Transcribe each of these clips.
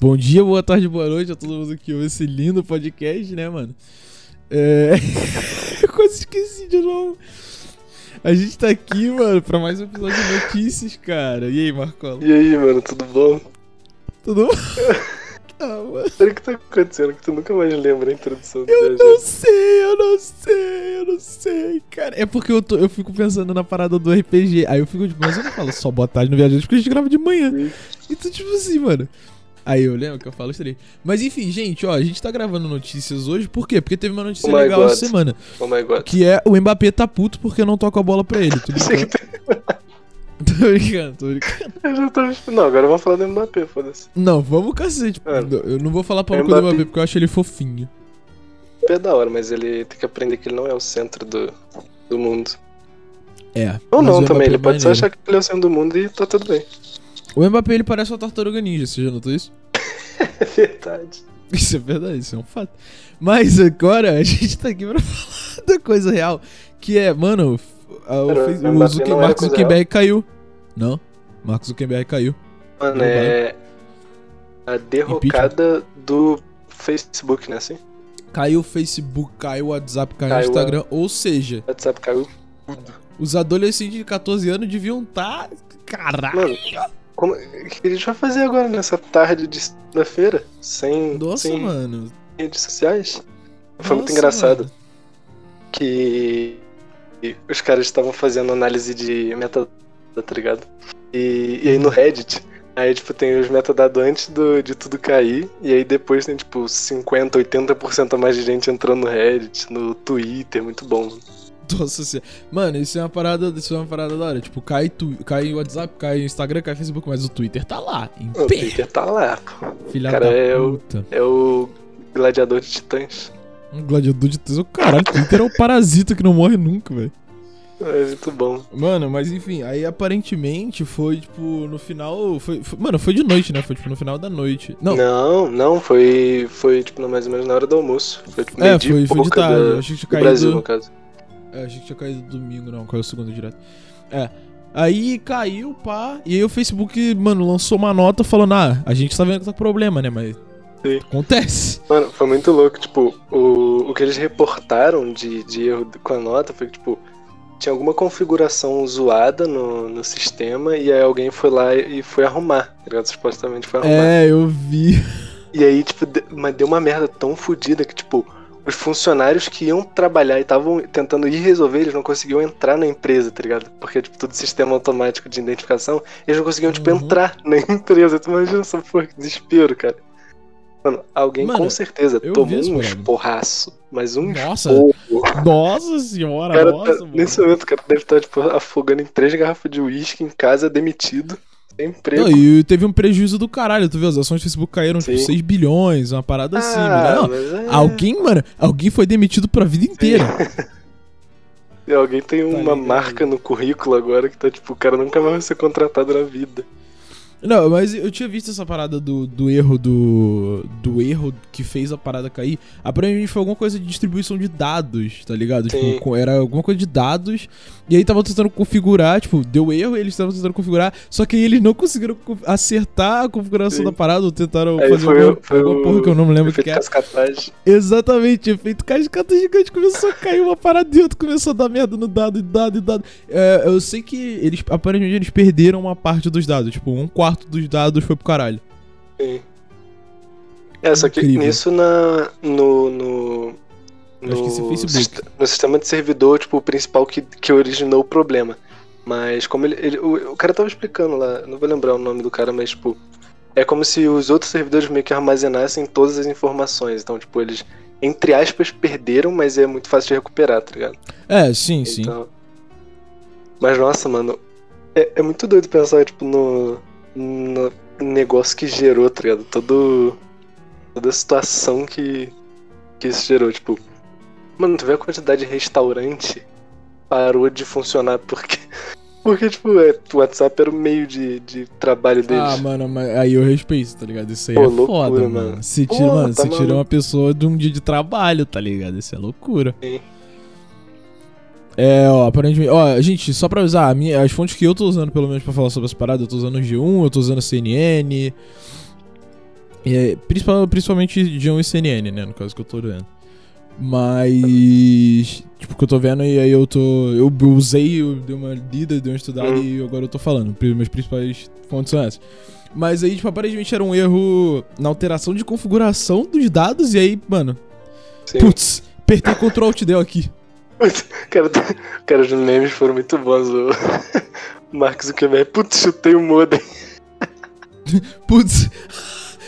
Bom dia, boa tarde, boa noite a todo mundo que ouve esse lindo podcast, né, mano? É. Eu quase esqueci de novo. A gente tá aqui, mano, pra mais um episódio de notícias, cara. E aí, Marcola? E aí, mano, tudo bom? Tudo bom? ah, mano. O que tá acontecendo que tu nunca mais lembra a introdução do Eu não sei, eu não sei, eu não sei, cara. É porque eu, tô, eu fico pensando na parada do RPG. Aí eu fico tipo, mas eu não falo só boa tarde no Viajante porque a gente grava de manhã. Sim. Então, tipo assim, mano. Aí eu lembro que eu falo estarei. Mas enfim, gente, ó, a gente tá gravando notícias hoje, por quê? Porque teve uma notícia Oh legal God. essa semana. Oh my god. Que é o Mbappé tá puto porque não toca a bola pra ele. Tô brincando, tô brincando, tô brincando. eu já tava... Não, agora vamos falar do Mbappé, foda-se. Não, vamos cacete. É. Eu não vou falar pra do Mbappé. Mbappé porque eu acho ele fofinho. Mbappé é da hora, mas ele tem que aprender que ele não é o centro do, do mundo. É. Ou não também, Mbappé ele é pode só achar que ele é o centro do mundo e tá tudo bem. O Mbappé ele parece uma tartaruga ninja, você já notou isso? É verdade. Isso é verdade, isso é um fato. Mas agora a gente tá aqui pra falar da coisa real, que é, mano, a- o, Pera, Face- o o Mark coisa Zuckerberg caiu. Não, Mark Zuckerberg caiu. Mano, é... A derrocada do Facebook, né, assim? Caiu o Facebook, caiu o WhatsApp, caiu o Caiu a- Instagram. Ou seja, O WhatsApp caiu. os adolescentes de 14 anos deviam estar. Tá... Caralho! Mano, como... o que a gente vai fazer agora nessa tarde de segunda-feira? Sem, Nossa, sem mano. redes sociais? Foi muito Nossa, engraçado. mano. que os caras estavam fazendo análise de metadata, tá ligado? E, e aí no Reddit, aí tipo tem os metadados antes do, de tudo cair, e aí depois tem tipo 50, 80% a mais de gente entrando no Reddit, no Twitter, muito bom. Mano, isso é uma parada, isso é uma parada da hora. Tipo, cai, tu, cai o WhatsApp, cai o Instagram, cai o Facebook, mas o Twitter tá lá. Em O pé. Twitter tá lá, pô. Filha cara da é o- puta. É o gladiador de titãs. Um gladiador de tesouro. Caralho, o Twitter é um parasita que não morre nunca, velho. É muito bom. Mano, mas enfim, aí aparentemente foi, tipo, no final. Foi, foi- mano, foi de noite, né? Foi, tipo, no final da noite. Não, Não, não, foi, foi tipo mais ou menos na hora do almoço. Foi tipo é, meio-dia foi, foi de tarde. da- achei que tinha do caído. Brasil, no caso. É, achei que tinha caído domingo, não, caiu segunda direto. É. Aí caiu, pá. E aí o Facebook, mano, lançou uma nota falando: ah, a gente tá vendo que tá com problema, né? Mas. Sim. Acontece. Mano, foi muito louco. Tipo, o, o que eles reportaram de, de erro com a nota foi que, tipo, tinha alguma configuração zoada no, no sistema e aí alguém foi lá e foi arrumar, tá? Supostamente foi arrumar. É, eu vi. E aí, tipo, de- mas deu uma merda tão fodida que, tipo, os funcionários que iam trabalhar e estavam tentando ir resolver, eles não conseguiam entrar na empresa, tá ligado? Porque, tipo, tudo sistema automático de identificação, eles não conseguiam, tipo, Uhum. entrar na empresa. Tu imagina essa porra, que desespero, cara. Mano, alguém Mano, com certeza tomou essa um parada. esporraço, mas um Nossa. esporro. Nossa senhora, cara nossa, tá- mano. nesse momento, o cara deve estar, tipo, afogando em três garrafas de uísque em casa, demitido, emprego. Não, e teve um prejuízo do caralho, tu viu? As ações do Facebook caíram, tipo, Sim. 6 bilhões, uma parada assim, Ah, mano. Não, mas é- Alguém, mano, alguém foi demitido pra vida inteira. E alguém tem uma ligado? marca no currículo agora que tá tipo, o cara nunca mais vai ser contratado na vida. Não, mas eu tinha visto essa parada do, do erro do. Do erro que fez a parada cair. Aparentemente foi alguma coisa de distribuição de dados, tá ligado? Sim. Tipo, era alguma coisa de dados. E aí tava tentando configurar, tipo, deu erro e eles estavam tentando configurar. Só que aí eles não conseguiram co- acertar a configuração Sim. da parada, ou tentaram Aí fazer foi, alguma, foi alguma porra que eu não me lembro o que, que é. cascatagem. Exatamente, efeito cascata gigante começou a cair uma parada outra, começou a dar merda no dado e dado e dado. É, eu sei que eles, aparentemente, eles perderam uma parte dos dados, tipo, um quarto dos dados foi pro caralho. Sim. É, só que Incrível. nisso na, no, no, esse no, sist- no sistema de servidor, tipo, o principal que, que originou o problema. Mas como ele. ele- o, o cara tava explicando lá, não vou lembrar o nome do cara, mas tipo. É como se os outros servidores meio que armazenassem todas as informações. Então, tipo, eles, entre aspas, perderam, mas é muito fácil de recuperar, tá ligado? É, sim, sim. Então... Mas nossa, mano, é, é muito doido pensar, tipo, no, no negócio que gerou, tá ligado? Todo, toda a situação que, que isso gerou, tipo. Mano, tu vê a quantidade de restaurante parou de funcionar porque. Porque, tipo, é, o WhatsApp era o meio de, de trabalho deles. Ah, mano, mas aí eu respeito, tá ligado? Isso aí Pô, é loucura, foda, mano. mano. Se Pô, tira, mano, tá se tira uma pessoa de um dia de trabalho, tá ligado? Isso é loucura. Sim. É, ó, aparentemente. Ó, gente, só pra avisar, minha- as fontes que eu tô usando, pelo menos, pra falar sobre essa parada, eu tô usando o G1, eu tô usando a CNN. É, principal- principalmente G1 e CNN, né? No caso que eu tô vendo. Mas. Tipo, que eu tô vendo e aí eu tô. Eu usei, eu dei uma lida, dei uma estudada Hum. e agora eu tô falando. Minhas principais fontes são essas. Mas aí, tipo, aparentemente era um erro na alteração de configuração dos dados e aí, mano. Sim. Putz, apertei Ctrl Alt Del aqui. Cara, cara, os memes foram muito bons. O Marcos Zuckerberg, putz, chutei o modem. Putz,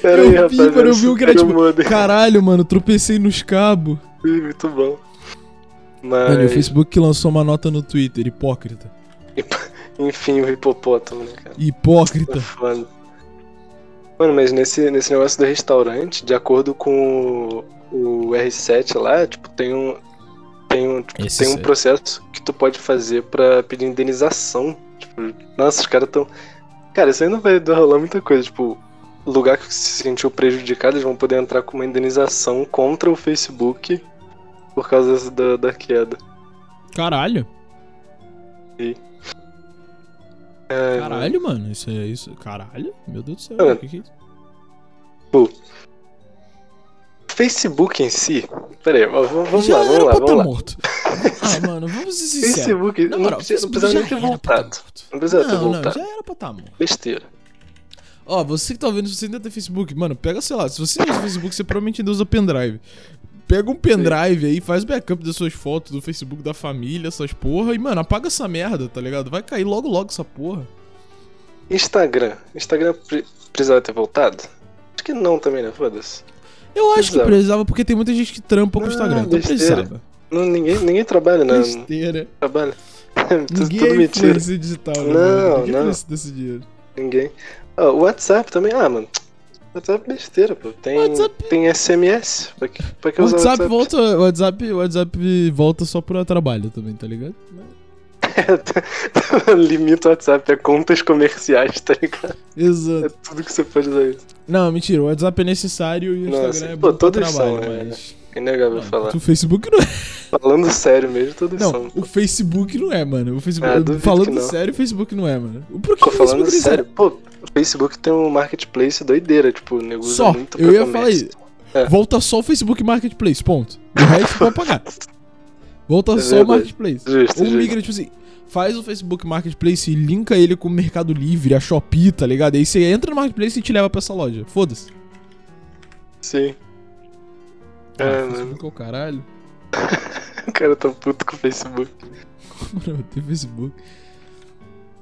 Pera Eu aí, vi, mano, eu vi que era chutei o tipo, modem. caralho, mano, tropecei nos cabos. Muito bom. Mas, Mano, e o Facebook que lançou uma nota no Twitter, hipócrita. enfim, o hipopótamo, né, cara? Hipócrita. Tá. Mano, mas nesse, nesse negócio do restaurante, de acordo com o, o R7 lá, tipo, tem um. Tem um, tipo, tem um processo que tu pode fazer pra pedir indenização. Tipo, nossa, os caras tão. Cara, isso aí não vai rolar muita coisa. Tipo, o lugar que se sentiu prejudicado, eles vão poder entrar com uma indenização contra o Facebook por causa da, da queda. Caralho. É, Caralho, mano. Isso é isso. Caralho. Meu Deus do céu. O que que é isso? Facebook em si. Pera aí, vamos, Já lá, vamos lá, vamos tá lá. morto. Ah, mano, vamos ser. Facebook Na não, moral, precisa, não precisava nem ter tá voltado. Não precisava ter Não, não, voltado. já era pra tá morto. Besteira. Ó, você que tá ouvindo, se você ainda tem Facebook, mano, pega, sei lá, se você usa Facebook, você provavelmente ainda usa pendrive. Pega um pendrive aí, faz backup das suas fotos do Facebook da família, essas porra, e, mano, apaga essa merda, tá ligado? Vai cair logo logo essa porra. Instagram. Instagram pre- precisava ter voltado? Acho que não também, né? Foda-se. Eu acho que Precisava. porque tem muita gente que trampa com o Não, Instagram. Então besteira. precisava. Não, ninguém, ninguém trabalha, né? Besteira. Trabalha. tudo, Ninguém tudo é mentira. digital, né? Não? Ninguém não. precisa desse dinheiro. Ninguém. Ah, o WhatsApp também. Ah, mano. WhatsApp é besteira, pô. Tem, WhatsApp- tem SMS. Pra que, pra que usar WhatsApp, WhatsApp? volta, WhatsApp, WhatsApp volta só pro trabalho também, tá ligado? Limita o WhatsApp a contas comerciais, tá ligado? É Exato. tudo que você pode usar isso. Não, mentira, o WhatsApp é necessário e o Não, Instagram é pô, bom pro todos trabalho, são, é. mas... É inegável Não, falar. O Facebook não é. Falando sério mesmo, todos Não, são. o Facebook não é, mano. O Facebook, Ah, falando sério, o Facebook não é, mano. Por que Pô, falando Facebook sério, pô, o Facebook tem um marketplace doideira, tipo, o nego usa Só, muito eu ia comércio. falar É. Volta só o Facebook Marketplace, ponto. O resto pode pagar. Volta É só o. Marketplace. Justo, Ou migra, tipo assim, faz o Facebook Marketplace e linka ele com o Mercado Livre, a Shopee, tá ligado? Aí você entra no Marketplace e te leva pra essa loja. Foda-se. Sim. Ah, É. Facebook é o caralho. O cara tá puto com o Facebook. Mano, tem Facebook.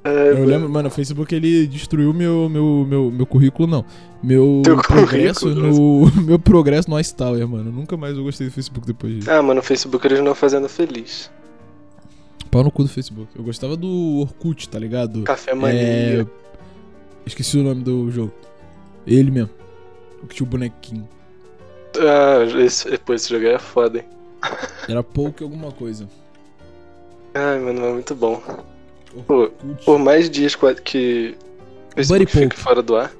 É, Eu mano. lembro, mano, o Facebook ele destruiu meu, meu, meu, meu currículo, não. Meu Teu progresso no. Meu progresso no iStower, mano. Nunca mais eu gostei do Facebook depois disso. Ah, mano, o Facebook eles não fazendo feliz. Pau no cu do Facebook. Eu gostava do Orkut, tá ligado? Café É. mania. Esqueci o nome do jogo. Ele mesmo. O que tinha o bonequinho. Ah, esse, pô, esse jogo aí é foda, hein. Era pouco alguma coisa. Ai, mano, é muito bom. Pô. Por mais dias que o- Facebook fica fora do ar.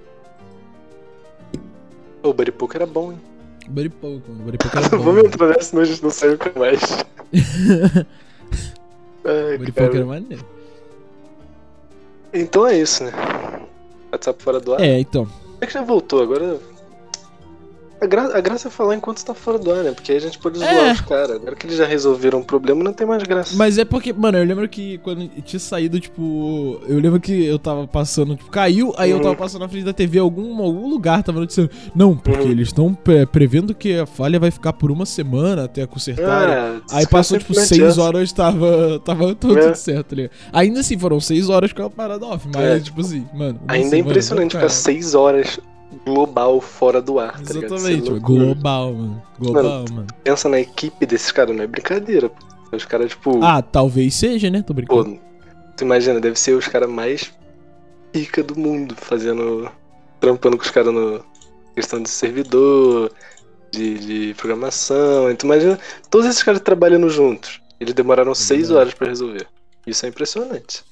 O Buddy Poke era bom, hein. Buddy Poke, mano. Buddy Poke era bom. Vamos entrar nessa, senão a gente não sai nunca mais. Ai, Buddy cara. Poke era maneiro. Então é isso, né? WhatsApp fora do ar. É, então. É que já voltou, agora. A, gra... a graça é falar enquanto tá fora do ar, né? Porque aí a gente pode zoar É. os caras. Agora que eles já resolveram o problema, não tem mais graça. Mas é porque, mano, eu lembro que quando tinha saído, tipo. Eu lembro que eu tava passando, tipo, caiu, aí eu Uhum. tava passando na frente da TV, algum, algum lugar tava noticiando. Não, porque Uhum. eles estão prevendo que a falha vai ficar por uma semana até consertar. Ah, Aí passou, tipo, seis horas, tava, tava tudo, É. certo, tá ligado? Ainda assim, foram seis horas com a parada off, mas, É. tipo assim, mano. Ainda é impressionante caralho. ficar seis horas global fora do ar, tá é Exatamente, global, mano. Global, mano. Pensa na equipe desses caras, não é brincadeira. pô. Os caras, tipo, Ah, talvez seja, né? Tô pô, brincando. tu imagina, deve ser os caras mais pica do mundo, fazendo. trampando com os caras no. questão de servidor, de, de programação. Então imagina, todos esses caras trabalhando juntos. Eles demoraram seis verdade. horas pra resolver. Isso é impressionante.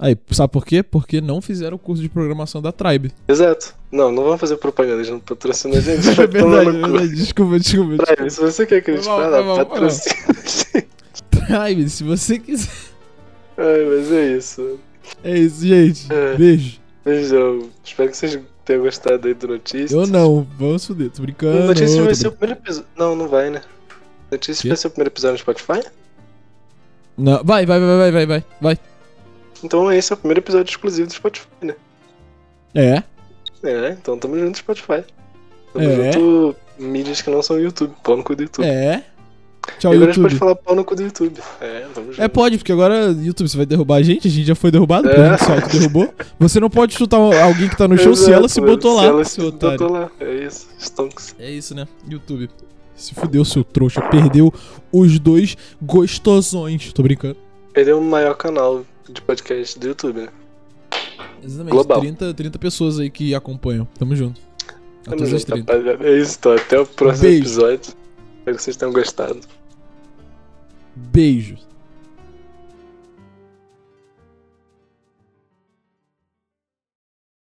Aí, sabe por quê? Porque não fizeram o curso de programação da Tribe. Exato. Não, não vamos fazer propaganda, eles não patrocinam a gente. É verdade, é verdade. Desculpa, desculpa. Prime, se você quer que a gente fale, patrocina a gente. Tribe, se você quiser. Ai, mas é isso. É isso, gente. É. Beijo. Beijão. Espero que vocês tenham gostado aí do Notícias. Eu não, vamos fuder, tô brincando. Notícias vai ser o primeiro episódio. Não, não vai, né? Notícias vai ser o primeiro episódio no Spotify? Não, vai, vai, vai, vai, vai, vai, vai. Então esse é o primeiro episódio exclusivo do Spotify, né? É, É, então tamo junto Spotify. Tamo É. junto mídias que não são YouTube. Pau no cu do YouTube. é. Tchau, e agora a gente YouTube. pode falar pau no cu do YouTube. É, tamo junto. É, pode, porque agora YouTube você vai derrubar a gente, a gente já foi derrubado, É. a gente se autoderrubou. Você não pode chutar alguém que tá no show se ela se botou Se lá, ela se seu otário. botou lá. É isso. Stonks. É isso, né? YouTube. Se fudeu, seu trouxa. Perdeu os dois gostosões. Tô brincando. É o maior canal de podcast do YouTube, né? Exatamente. Global. 30, 30 pessoas aí que acompanham. Tamo junto. A Tamo junto, 30. rapaziada. É isso, então. Até o próximo Beijo. episódio. Espero que vocês tenham gostado. Beijos.